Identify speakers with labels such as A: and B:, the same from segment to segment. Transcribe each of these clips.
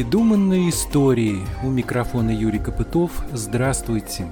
A: Непридуманные истории. У микрофона Юрий Копытов. Здравствуйте.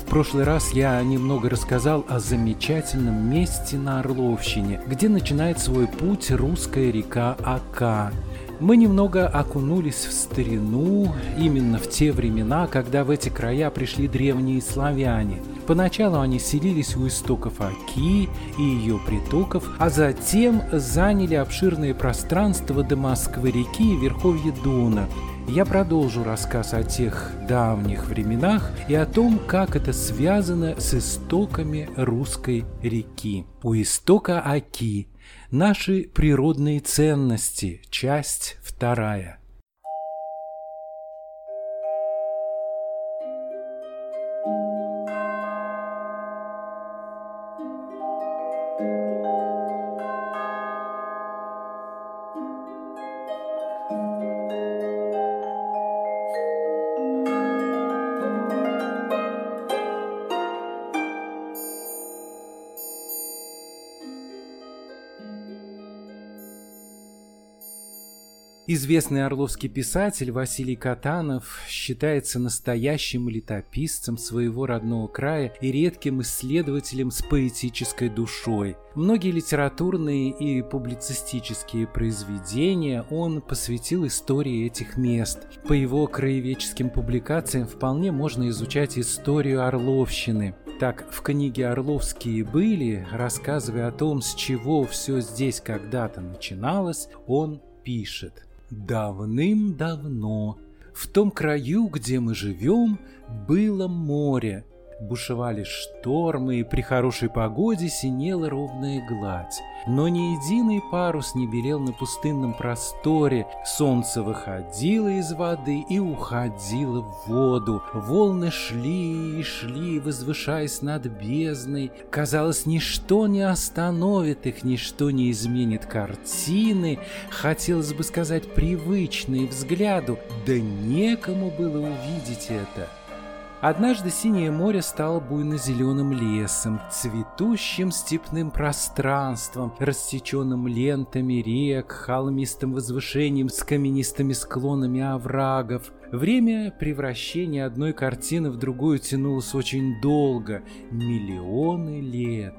A: В прошлый раз я немного рассказал о замечательном месте на Орловщине, где начинает свой путь русская река Ака. Мы немного окунулись в старину, именно в те времена, когда в эти края пришли древние славяне. Поначалу они селились у истоков Оки и ее притоков, а затем заняли обширные пространства до Москвы-реки и верховья Дона. Я продолжу рассказ о тех давних временах и о том, как это связано с истоками русской реки. У истока Оки Наши природные ценности. Часть вторая. Известный орловский писатель Василий Катанов считается настоящим летописцем своего родного края и редким исследователем с поэтической душой. Многие литературные и публицистические произведения он посвятил истории этих мест. По его краеведческим публикациям вполне можно изучать историю Орловщины. Так, в книге «Орловские были», рассказывая о том, с чего все здесь когда-то начиналось, он пишет. Давным-давно. В том краю, где мы живем, было море, Бушевали штормы, и при хорошей погоде синела ровная гладь. Но ни единый парус не белел на пустынном просторе. Солнце выходило из воды и уходило в воду. Волны шли и шли, возвышаясь над бездной. Казалось, ничто не остановит их, ничто не изменит картины. Хотелось бы сказать, привычные взгляду, да некому было увидеть это. Однажды синее море стало буйно-зеленым лесом, цветущим степным пространством, рассеченным лентами рек, холмистым возвышением с каменистыми склонами оврагов. Время превращения одной картины в другую тянулось очень долго, миллионы лет.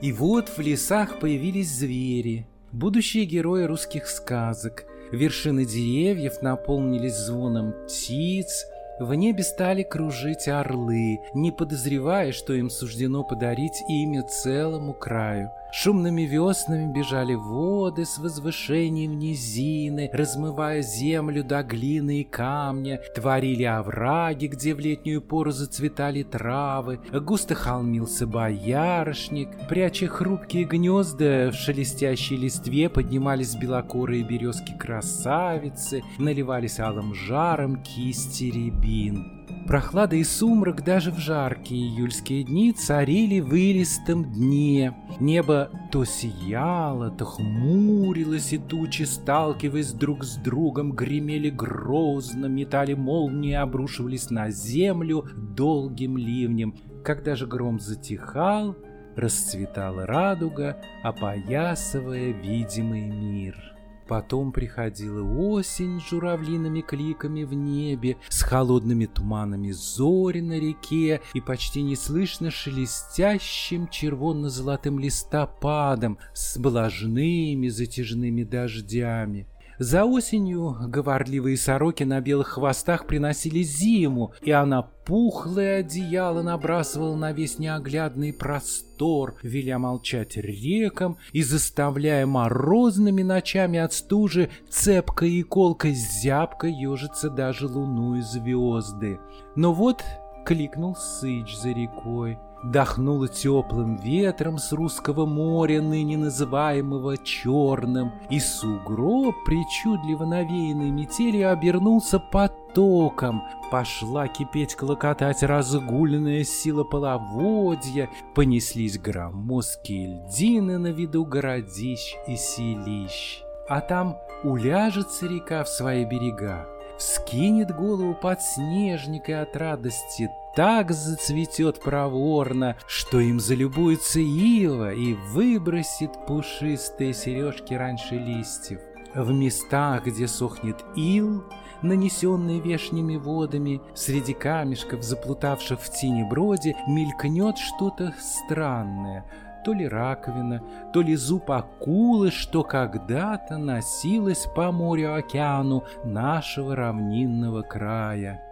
A: И вот в лесах появились звери, будущие герои русских сказок. Вершины деревьев наполнились звоном птиц, в небе стали кружить орлы, не подозревая, что им суждено подарить имя целому краю. Шумными веснами бежали воды с возвышением низины, размывая землю до глины и камня, творили овраги, где в летнюю пору зацветали травы, густо холмился боярышник, пряча хрупкие гнезда в шелестящей листве поднимались белокорые березки красавицы, наливались алым жаром кисти рябин. Прохлада и сумрак даже в жаркие июльские дни царили в илистом дне. Небо то сияло, то хмурилось, и тучи, сталкиваясь друг с другом, гремели грозно, метали молнии, обрушивались на землю долгим ливнем. Когда же гром затихал, расцветала радуга, опоясывая видимый мир. Потом приходила осень с журавлиными кликами в небе, с холодными туманами зори на реке и почти неслышно шелестящим червонно-золотым листопадом с блажными затяжными дождями. За осенью говорливые сороки на белых хвостах приносили зиму, и она пухлое одеяло набрасывала на весь неоглядный простор, веля молчать рекам и заставляя морозными ночами от стужи цепкой и колкой зябко ежиться даже луну и звезды. Но вот кликнул Сыч за рекой, Дохнуло теплым ветром с русского моря, ныне называемого Черным, и сугроб, причудливо навеянный метелью, обернулся потоком. Пошла кипеть, клокотать разгульная сила половодья, понеслись громоздкие льдины на виду городищ и селищ. А там уляжется река в свои берега, вскинет голову подснежника от радости, так зацветет проворно, что им залюбуется ива и выбросит пушистые сережки раньше листьев. В местах, где сохнет ил, нанесенные вешними водами, среди камешков, заплутавших в тени броди, мелькнет что-то странное, то ли раковина, то ли зуб акулы, что когда-то носилась по морю-океану нашего равнинного края.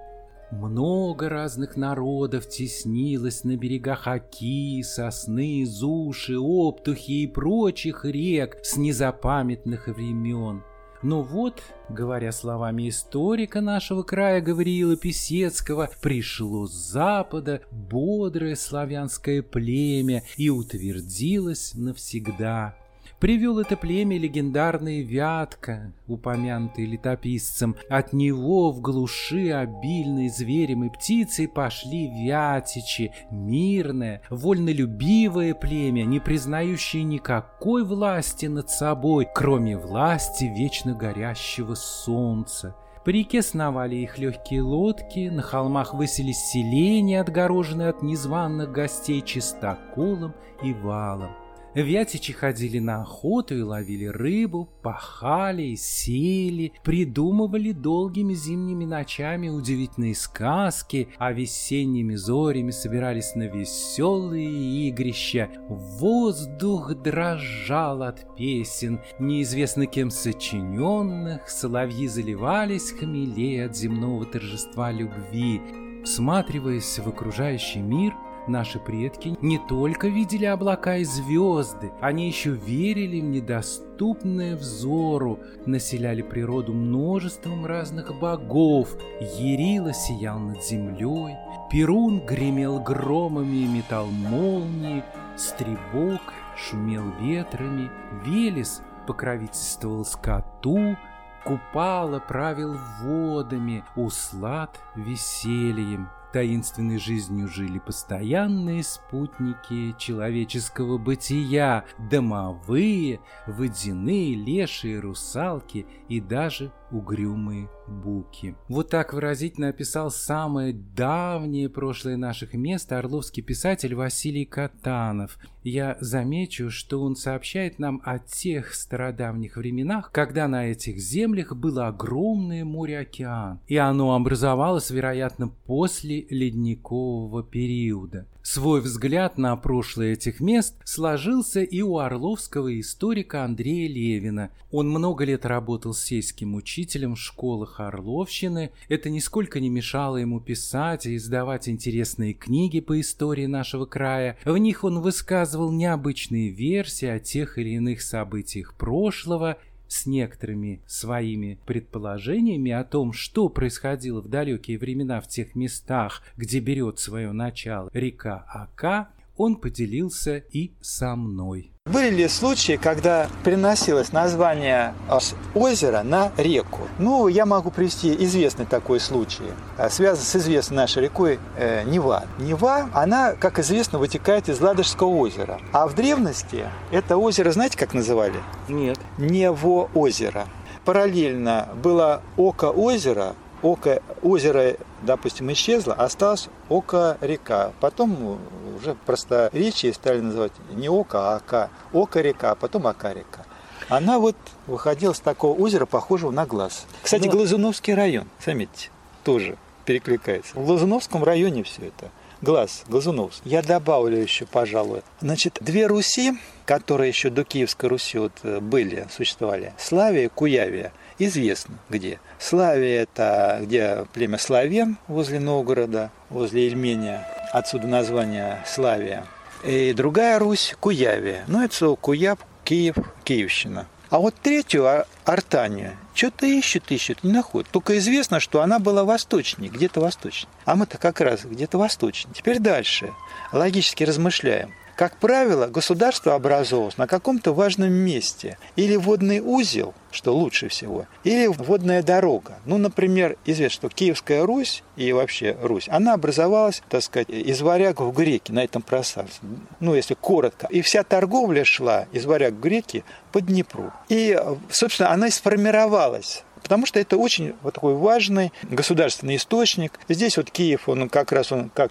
A: Много разных народов теснилось на берегах Оки, Сосны, Зуши, Оптухи и прочих рек с незапамятных времен. Но вот, говоря словами историка нашего края Гавриила Писецкого, пришло с запада бодрое славянское племя и утвердилось навсегда. Привел это племя легендарный Вятка, упомянутый летописцем. От него в глуши обильной зверем и птицей пошли вятичи, мирное, вольнолюбивое племя, не признающее никакой власти над собой, кроме власти вечно горящего солнца. По реке сновали их легкие лодки, на холмах выселись селения, отгороженные от незваных гостей чистоколом и валом. Вятичи ходили на охоту и ловили рыбу, пахали сеяли, придумывали долгими зимними ночами удивительные сказки, а весенними зорями собирались на веселые игрища. Воздух дрожал от песен, неизвестно кем сочиненных, соловьи заливались хмелей от земного торжества любви. Всматриваясь в окружающий мир – Наши предки не только видели облака и звезды, они еще верили в недоступное взору, населяли природу множеством разных богов, Ерила сиял над землей, Перун гремел громами и метал молнии, Стребок шумел ветрами, Велес покровительствовал скоту, Купала правил водами, Услад весельем, таинственной жизнью жили постоянные спутники человеческого бытия, домовые, водяные, лешие, русалки и даже угрюмые буки. Вот так выразительно описал самое давнее прошлое наших мест орловский писатель Василий Катанов. Я замечу, что он сообщает нам о тех стародавних временах, когда на этих землях было огромное море-океан, и оно образовалось, вероятно, после ледникового периода. Свой взгляд на прошлое этих мест сложился и у орловского историка Андрея Левина. Он много лет работал сельским учителем в школах Орловщины. Это нисколько не мешало ему писать и издавать интересные книги по истории нашего края. В них он высказывал необычные версии о тех или иных событиях прошлого с некоторыми своими предположениями о том, что происходило в далекие времена в тех местах, где берет свое начало река Ака, он поделился и со мной.
B: Были ли случаи, когда переносилось название с озера на реку? Ну, я могу привести известный такой случай, а, связан с известной нашей рекой э, Нева. Нева, она, как известно, вытекает из Ладожского озера. А в древности это озеро, знаете, как называли?
A: Нет.
B: Нево озеро. Параллельно было Око озера, Око озеро, допустим, исчезло, осталось Око река. Потом уже просто речи стали называть не Око, а Ака. Око река, а потом Ака река. Она вот выходила с такого озера, похожего на глаз. Кстати, Но... Глазуновский район, заметьте, тоже перекликается. В Глазуновском районе все это. Глаз, Глазуновский. Я добавлю еще, пожалуй. Значит, две Руси, которые еще до Киевской Руси вот э, были, существовали. Славия, Куявия известно где. Славия – это где племя Славен возле Новгорода, возле Ильмения, отсюда название Славия. И другая Русь – Куявия. Ну, это Куяб, Киев, Киевщина. А вот третью а, Артанию что-то ищут, ищут, не находят. Только известно, что она была восточнее, где-то восточнее. А мы-то как раз где-то восточнее. Теперь дальше. Логически размышляем. Как правило, государство образовалось на каком-то важном месте. Или водный узел, что лучше всего, или водная дорога. Ну, например, известно, что Киевская Русь и вообще Русь, она образовалась, так сказать, из варягов в греки на этом пространстве. Ну, если коротко. И вся торговля шла из варяг в греки по Днепру. И, собственно, она и сформировалась потому что это очень вот такой важный государственный источник. Здесь вот Киев, он как раз он как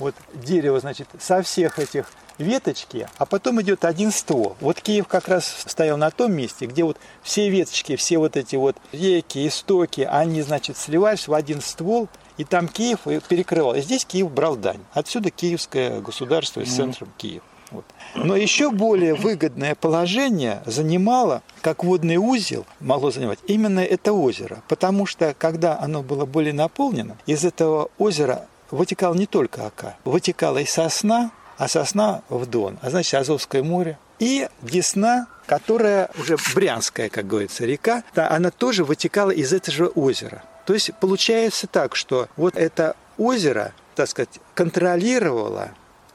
B: вот дерево, значит, со всех этих веточки, а потом идет один ствол. Вот Киев как раз стоял на том месте, где вот все веточки, все вот эти вот реки, истоки, они, значит, сливались в один ствол, и там Киев перекрывал. И здесь Киев брал дань. Отсюда киевское государство с центром Киев. Вот. Но еще более выгодное положение занимало, как водный узел могло занимать, именно это озеро. Потому что, когда оно было более наполнено, из этого озера вытекал не только Ака, вытекала и сосна, а сосна в Дон, а значит Азовское море, и Десна, которая уже Брянская, как говорится, река, да, она тоже вытекала из этого же озера. То есть получается так, что вот это озеро, так сказать, контролировало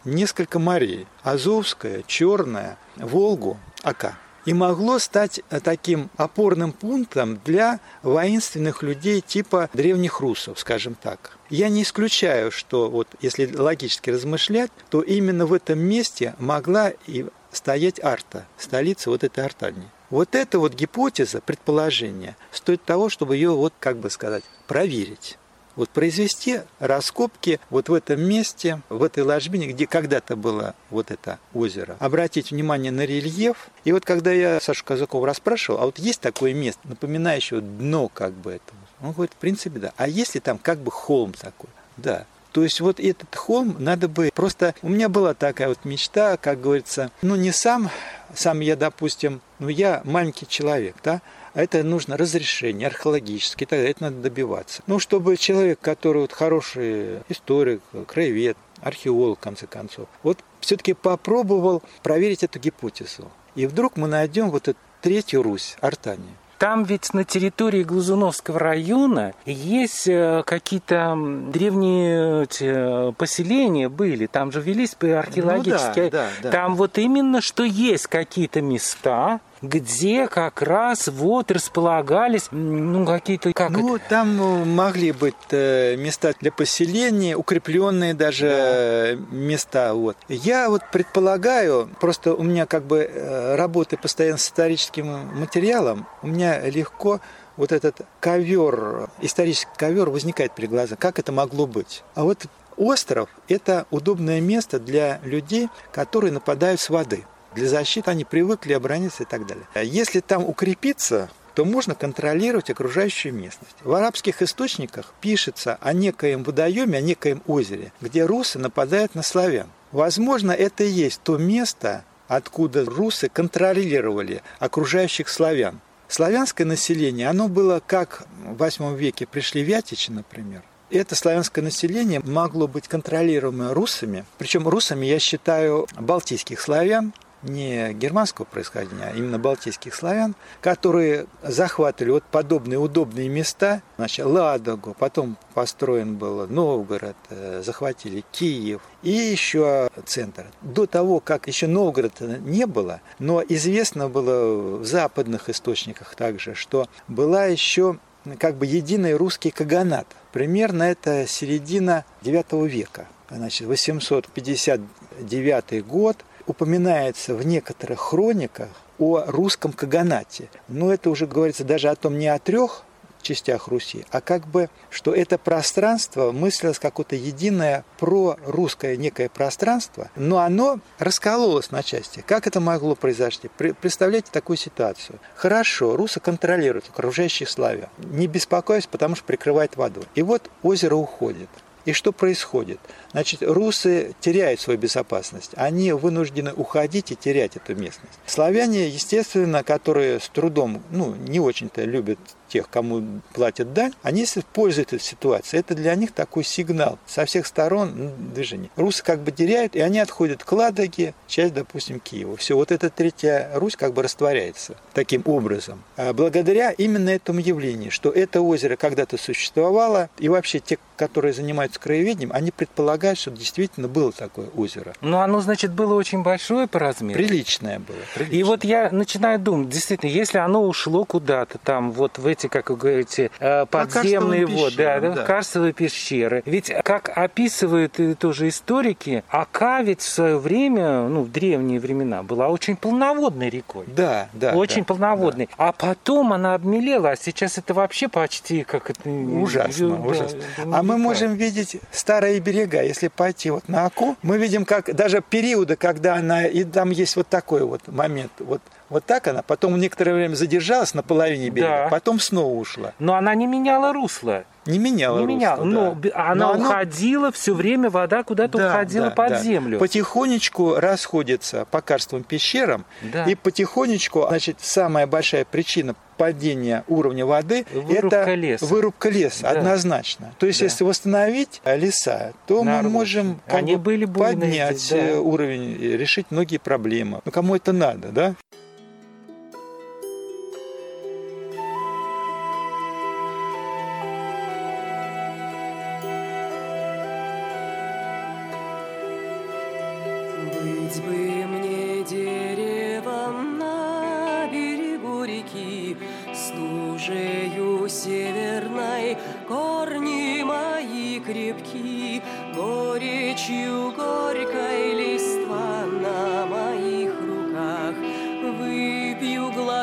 B: несколько морей. Азовская, Черная, Волгу, Ака. И могло стать таким опорным пунктом для воинственных людей типа древних русов, скажем так. Я не исключаю, что вот если логически размышлять, то именно в этом месте могла и стоять Арта, столица вот этой Артании. Вот эта вот гипотеза, предположение, стоит того, чтобы ее, вот как бы сказать, проверить вот произвести раскопки вот в этом месте, в этой ложбине, где когда-то было вот это озеро. Обратить внимание на рельеф. И вот когда я Сашу Казакова расспрашивал, а вот есть такое место, напоминающее дно как бы этого? Он говорит, в принципе, да. А если там как бы холм такой? Да. То есть вот этот холм надо бы просто... У меня была такая вот мечта, как говорится, ну не сам, сам я, допустим, ну я маленький человек, да, а это нужно разрешение археологическое, тогда это надо добиваться. Ну, чтобы человек, который вот хороший историк, краевед, археолог, в конце концов, вот все-таки попробовал проверить эту гипотезу. И вдруг мы найдем вот эту третью Русь, Артания.
A: Там ведь на территории Глазуновского района есть э, какие-то древние э, поселения были, там же велись археологические. Ну, да, да, да. Там вот именно что есть какие-то места, где как раз вот располагались ну, какие-то...
B: Как ну, это? там э, могли быть э, места для поселения, укрепленные даже да. места. Вот. Я вот предполагаю, просто у меня как бы э, работы постоянно с историческим материалом, у меня легко вот этот ковер, исторический ковер возникает перед глазами. Как это могло быть? А вот остров – это удобное место для людей, которые нападают с воды – для защиты они привыкли оборониться и так далее. Если там укрепиться, то можно контролировать окружающую местность. В арабских источниках пишется о некоем водоеме, о некоем озере, где русы нападают на славян. Возможно, это и есть то место, откуда русы контролировали окружающих славян. Славянское население, оно было как в VIII веке пришли вятичи, например. Это славянское население могло быть контролируемо русами. Причем русами я считаю балтийских славян, не германского происхождения, а именно балтийских славян, которые захватывали вот подобные удобные места, значит, Ладогу, потом построен был Новгород, э, захватили Киев и еще центр. До того, как еще Новгорода не было, но известно было в западных источниках также, что была еще как бы единый русский каганат. Примерно это середина IX века. Значит, 859 год – упоминается в некоторых хрониках о русском каганате. Но это уже говорится даже о том не о трех частях Руси, а как бы, что это пространство мыслилось какое-то единое прорусское некое пространство, но оно раскололось на части. Как это могло произойти? Представляете такую ситуацию. Хорошо, русы контролируют окружающих славян, не беспокоясь, потому что прикрывает воду. И вот озеро уходит. И что происходит? Значит, русы теряют свою безопасность. Они вынуждены уходить и терять эту местность. Славяне, естественно, которые с трудом, ну, не очень-то любят тех, кому платят дань, они пользуются этой ситуацией. Это для них такой сигнал со всех сторон ну, движения. Русы как бы теряют, и они отходят к Ладоге, часть, допустим, Киева. Все, вот эта третья Русь как бы растворяется таким образом. А благодаря именно этому явлению, что это озеро когда-то существовало, и вообще те, которые занимаются краеведением, они предполагают, что действительно было такое озеро.
A: Ну, оно, значит, было очень большое по размеру?
B: Приличное было. Приличное.
A: И вот я начинаю думать, действительно, если оно ушло куда-то там, вот в эти эти, как вы говорите, э, подземные воды, да, да, карстовые пещеры. Ведь, как описывают тоже историки, Ака ведь в свое время, ну, в древние времена, была очень полноводной рекой.
C: Да, да.
A: Очень
C: да,
A: полноводной. Да. А потом она обмелела, а сейчас это вообще почти как это...
C: Ужасно, да, ужасно. Да, а мы можем видеть старые берега. Если пойти вот на Аку, мы видим, как даже периоды, когда она, и там есть вот такой вот момент, вот вот так она, потом некоторое время задержалась на половине берега, да. потом снова ушла.
A: Но она не меняла русло.
C: Не меняла
A: не
C: русло,
A: меняла.
C: Да.
A: Но она Но уходила, оно... все время вода куда-то да, уходила да, под да. землю.
C: Потихонечку расходится по карстовым пещерам, да. и потихонечку, значит, самая большая причина падения уровня воды
A: вырубка
C: это
A: леса.
C: вырубка леса, да. однозначно. То есть, да. если восстановить леса, то
A: Народ.
C: мы можем
A: Они были
C: поднять
A: здесь, да.
C: уровень, решить многие проблемы. Но кому это надо, да?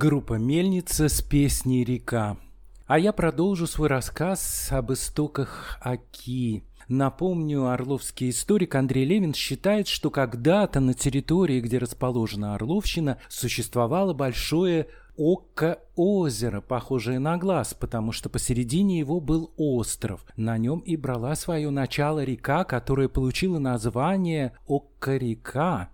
A: Группа «Мельница» с песней «Река». А я продолжу свой рассказ об истоках Аки. Напомню, орловский историк Андрей Левин считает, что когда-то на территории, где расположена Орловщина, существовало большое око озеро, похожее на глаз, потому что посередине его был остров. На нем и брала свое начало река, которая получила название Окка-река.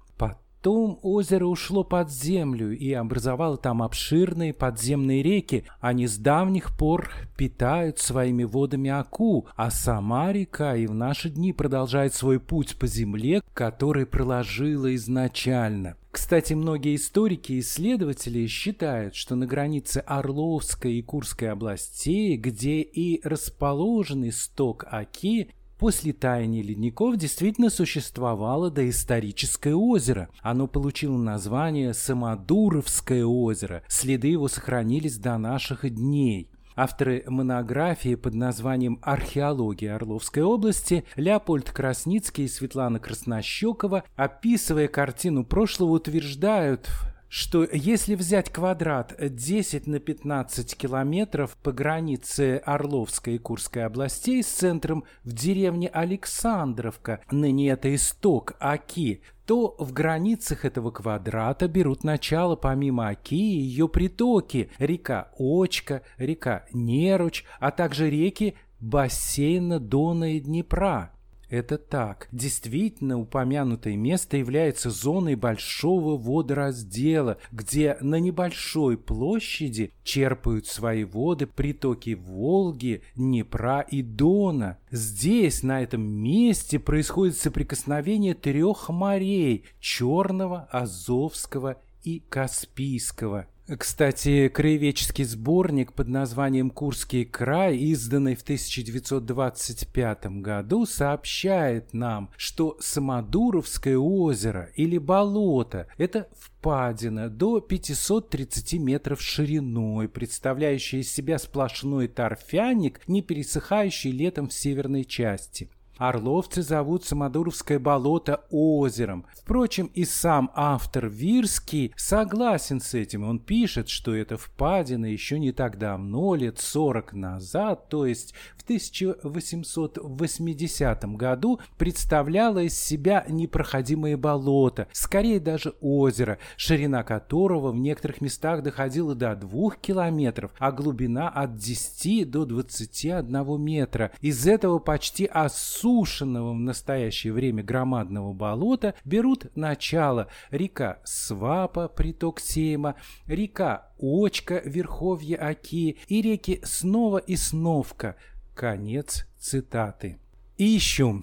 A: Потом озеро ушло под землю и образовало там обширные подземные реки. Они с давних пор питают своими водами Аку, а сама река и в наши дни продолжает свой путь по земле, который проложила изначально. Кстати, многие историки и исследователи считают, что на границе Орловской и Курской областей, где и расположен исток Аки, После таяния ледников действительно существовало доисторическое озеро. Оно получило название Самодуровское озеро. Следы его сохранились до наших дней. Авторы монографии под названием «Археология Орловской области» Леопольд Красницкий и Светлана Краснощекова, описывая картину прошлого, утверждают, что если взять квадрат 10 на 15 километров по границе Орловской и Курской областей с центром в деревне Александровка, ныне это исток Аки, то в границах этого квадрата берут начало помимо Оки и ее притоки река Очка, река Неруч, а также реки бассейна Дона и Днепра. Это так. Действительно, упомянутое место является зоной большого водораздела, где на небольшой площади черпают свои воды притоки Волги, Днепра и Дона. Здесь, на этом месте, происходит соприкосновение трех морей – Черного, Азовского и Каспийского – кстати, краеведческий сборник под названием «Курский край», изданный в 1925 году, сообщает нам, что Самодуровское озеро или болото – это впадина до 530 метров шириной, представляющая из себя сплошной торфяник, не пересыхающий летом в северной части. Орловцы зовут Самодуровское болото озером. Впрочем, и сам автор Вирский согласен с этим. Он пишет, что эта впадина еще не так давно, лет 40 назад, то есть в 1880 году, представляла из себя непроходимое болото, скорее даже озеро, ширина которого в некоторых местах доходила до 2 километров, а глубина от 10 до 21 метра. Из этого почти особо осушенного в настоящее время громадного болота берут начало река Свапа, приток Сейма, река Очка, верховье Оки и реки Снова и Сновка. Конец цитаты. И еще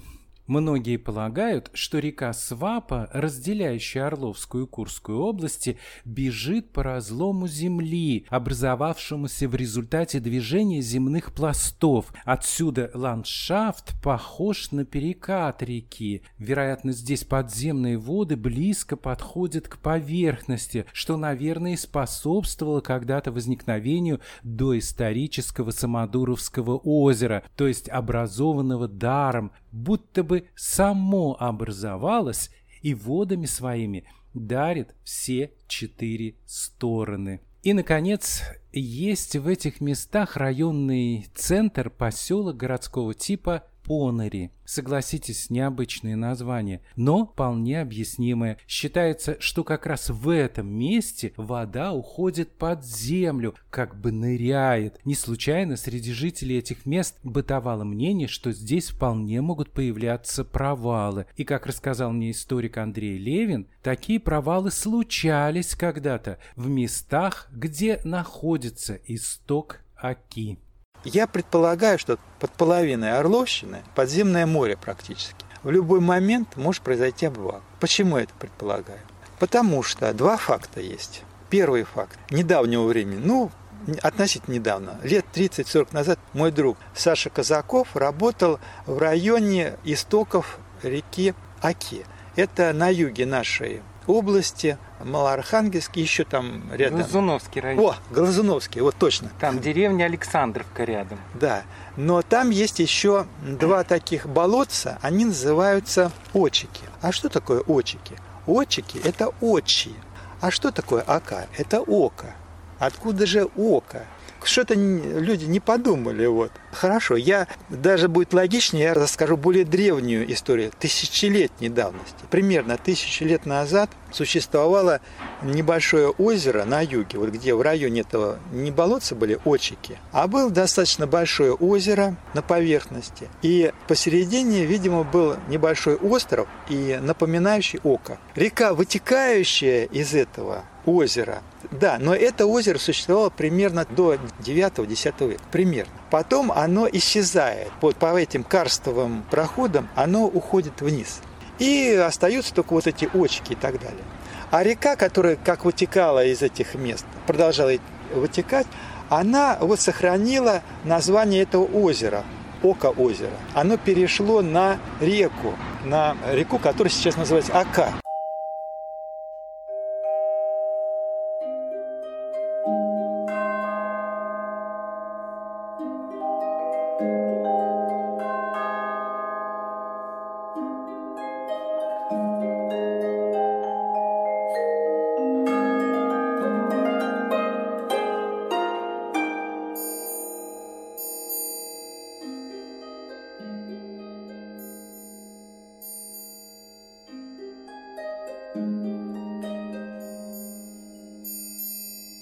A: Многие полагают, что река Свапа, разделяющая Орловскую и Курскую области, бежит по разлому земли, образовавшемуся в результате движения земных пластов. Отсюда ландшафт похож на перекат реки. Вероятно, здесь подземные воды близко подходят к поверхности, что, наверное, и способствовало когда-то возникновению доисторического Самодуровского озера, то есть образованного даром, будто бы само образовалось и водами своими дарит все четыре стороны. И, наконец, есть в этих местах районный центр, поселок городского типа Понари. Согласитесь, необычное название, но вполне объяснимое. Считается, что как раз в этом месте вода уходит под землю, как бы ныряет. Не случайно среди жителей этих мест бытовало мнение, что здесь вполне могут появляться провалы. И, как рассказал мне историк Андрей Левин, такие провалы случались когда-то в местах, где находится исток Аки.
B: Я предполагаю, что под половиной Орловщины подземное море практически. В любой момент может произойти обвал. Почему я это предполагаю? Потому что два факта есть. Первый факт недавнего времени, ну, относительно недавно, лет 30-40 назад, мой друг Саша Казаков работал в районе истоков реки Аки. Это на юге нашей области, Малоархангельский, еще там рядом.
A: Глазуновский район.
B: О, Глазуновский, вот точно.
A: Там деревня Александровка рядом.
B: Да, но там есть еще два таких болотца, они называются очики. А что такое очики? Очики – это очи. А что такое ока? Это око. Откуда же око? Что-то люди не подумали. Вот. Хорошо, я даже будет логичнее, я расскажу более древнюю историю, тысячелетней давности. Примерно тысячи лет назад существовало небольшое озеро на юге, вот где в районе этого не болотца были очики, а было достаточно большое озеро на поверхности. И посередине, видимо, был небольшой остров и напоминающий око. Река, вытекающая из этого озера, да, но это озеро существовало примерно до 9-10 века, примерно. Потом оно исчезает. Вот по этим карстовым проходам оно уходит вниз. И остаются только вот эти очки и так далее. А река, которая как вытекала из этих мест, продолжала вытекать, она вот сохранила название этого озера, Око озера. Оно перешло на реку, на реку, которая сейчас называется Ака.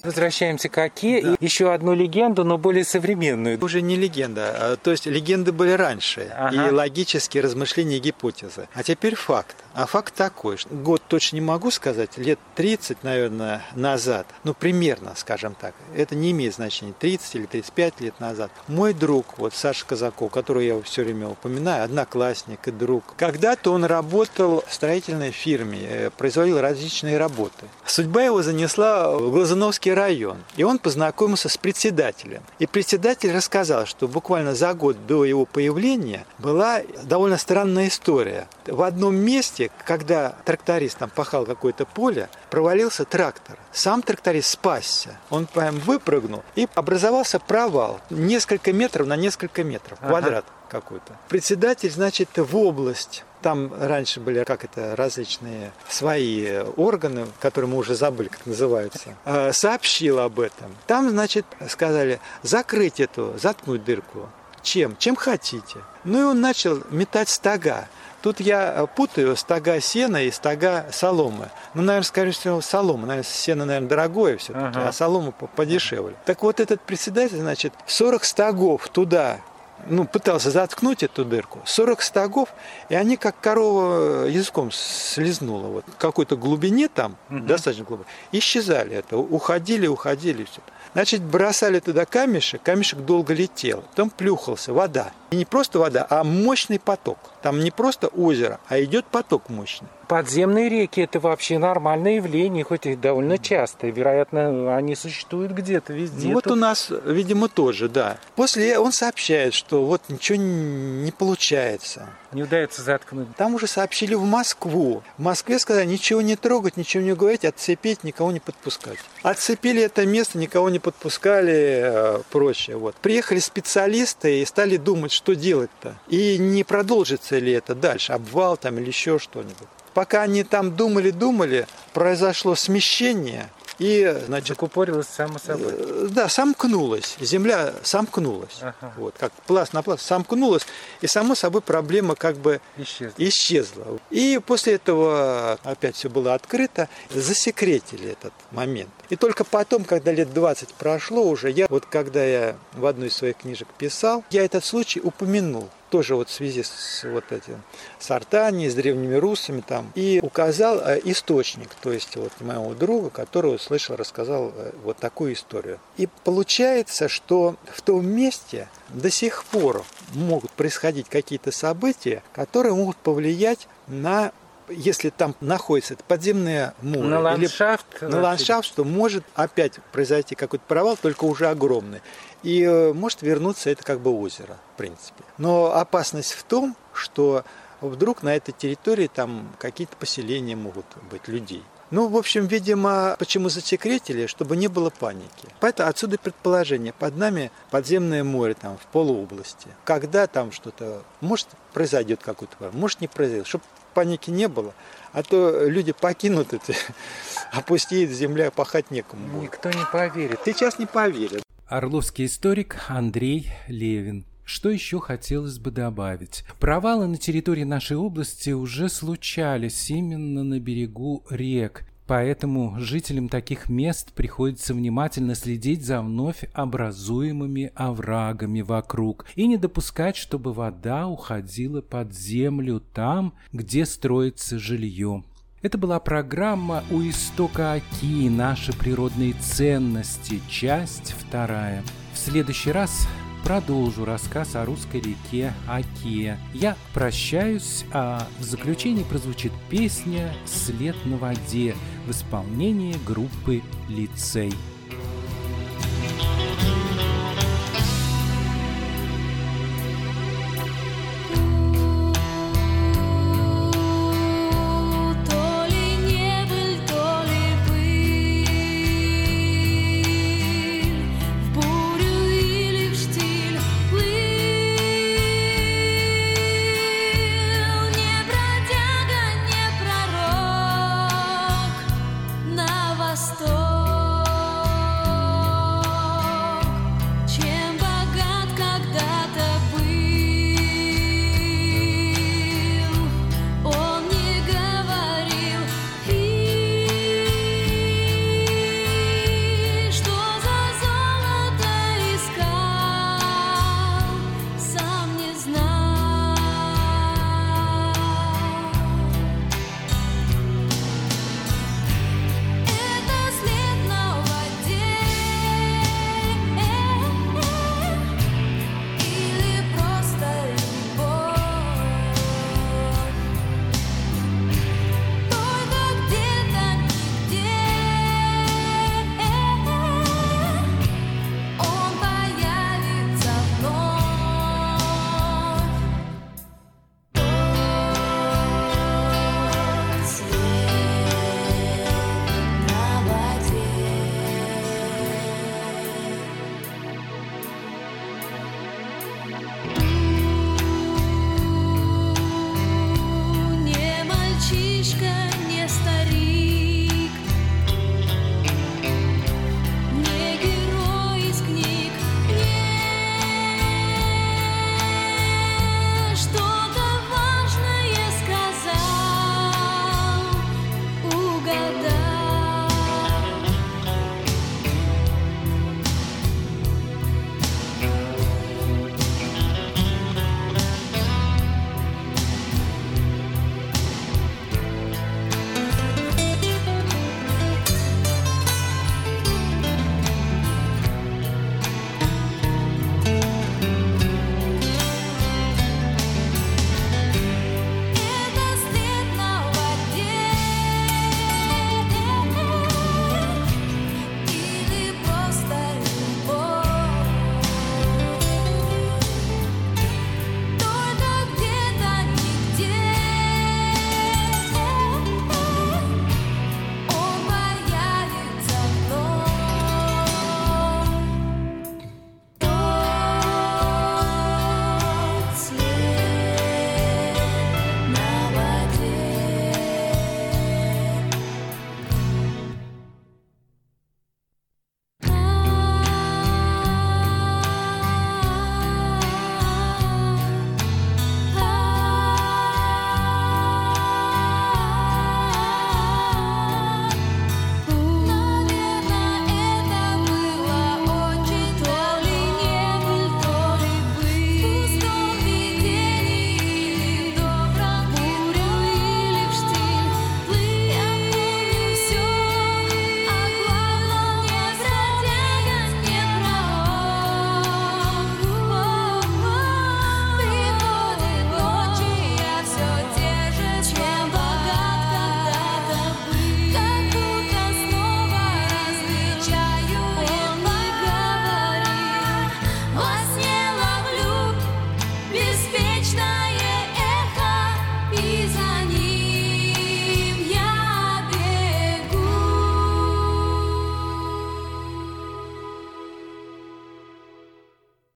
A: Возвращаемся к Оке. Да. И еще одну легенду, но более современную.
B: Уже не легенда. А, то есть легенды были раньше. Ага. И логические размышления и гипотезы. А теперь факт. А факт такой, что год точно не могу сказать, лет 30, наверное, назад, ну, примерно, скажем так, это не имеет значения, 30 или 35 лет назад, мой друг, вот Саша Казаков, которого я все время упоминаю, одноклассник и друг, когда-то он работал в строительной фирме, э, производил различные работы. Судьба его занесла в Глазуновский район, и он познакомился с председателем. И председатель рассказал, что буквально за год до его появления была довольно странная история. В одном месте когда тракторист там пахал какое-то поле, провалился трактор. Сам тракторист спасся. Он прям выпрыгнул, и образовался провал. Несколько метров на несколько метров, квадрат ага. какой-то. Председатель, значит, в область там раньше были, как это, различные свои органы, которые мы уже забыли, как называются, а, сообщил об этом. Там, значит, сказали, закрыть эту, заткнуть дырку. Чем? Чем хотите. Ну и он начал метать стога. Тут я э, путаю стога сена и стога соломы. Ну, наверное, скорее всего, солома. Наверное, сено, наверное, дорогое все-таки, ага. а солома подешевле. Так вот, этот председатель, значит, 40 стогов туда ну, пытался заткнуть эту дырку, 40 стогов, и они как корова языком слезнула, вот, в какой-то глубине там, угу. достаточно глубоко, исчезали это, уходили, уходили, все. Значит, бросали туда камешек, камешек долго летел, потом плюхался, вода. И не просто вода, а мощный поток. Там не просто озеро, а идет поток мощный.
A: Подземные реки – это вообще нормальное явление, хоть и довольно часто. Вероятно, они существуют где-то везде.
B: Ну, вот у нас, видимо, тоже, да. После он сообщает, что вот ничего не получается.
A: Не удается заткнуть.
B: Там уже сообщили в Москву. В Москве сказали, ничего не трогать, ничего не говорить, отцепить, никого не подпускать. Отцепили это место, никого не подпускали, э, прочее. Вот. Приехали специалисты и стали думать, что делать-то. И не продолжится ли это дальше, обвал там или еще что-нибудь. Пока они там думали-думали, произошло смещение, и,
A: значит, Закупорилась само собой.
B: Э, да, сомкнулась. Земля сомкнулась. Ага. Вот, как пласт на пласт сомкнулась. И, само собой, проблема как бы исчезла. исчезла. И после этого опять все было открыто. Засекретили этот момент. И только потом, когда лет 20 прошло уже, я вот когда я в одной из своих книжек писал, я этот случай упомянул тоже вот в связи с вот этим с Артанией, с древними русами там, и указал э, источник, то есть вот моего друга, который услышал, рассказал э, вот такую историю. И получается, что в том месте до сих пор могут происходить какие-то события, которые могут повлиять на если там находится подземное море
A: на ландшафт,
B: или на ландшафт, что может опять произойти какой-то провал, только уже огромный. И э, может вернуться это как бы озеро, в принципе. Но опасность в том, что вдруг на этой территории там какие-то поселения могут быть людей. Ну, в общем, видимо, почему засекретили, чтобы не было паники. Поэтому отсюда предположение. Под нами подземное море там в полуобласти. Когда там что-то, может, произойдет какой-то, может, не произойдет. Чтобы паники не было. А то люди покинут это, опустеет земля, пахать некому будет.
A: Никто не поверит.
B: Сейчас не поверят.
A: Орловский историк Андрей Левин. Что еще хотелось бы добавить? Провалы на территории нашей области уже случались именно на берегу рек. Поэтому жителям таких мест приходится внимательно следить за вновь образуемыми оврагами вокруг и не допускать, чтобы вода уходила под землю там, где строится жилье. Это была программа «У истока Оки. Наши природные ценности», часть вторая. В следующий раз продолжу рассказ о русской реке Оке. Я прощаюсь, а в заключении прозвучит песня «След на воде» в исполнении группы «Лицей».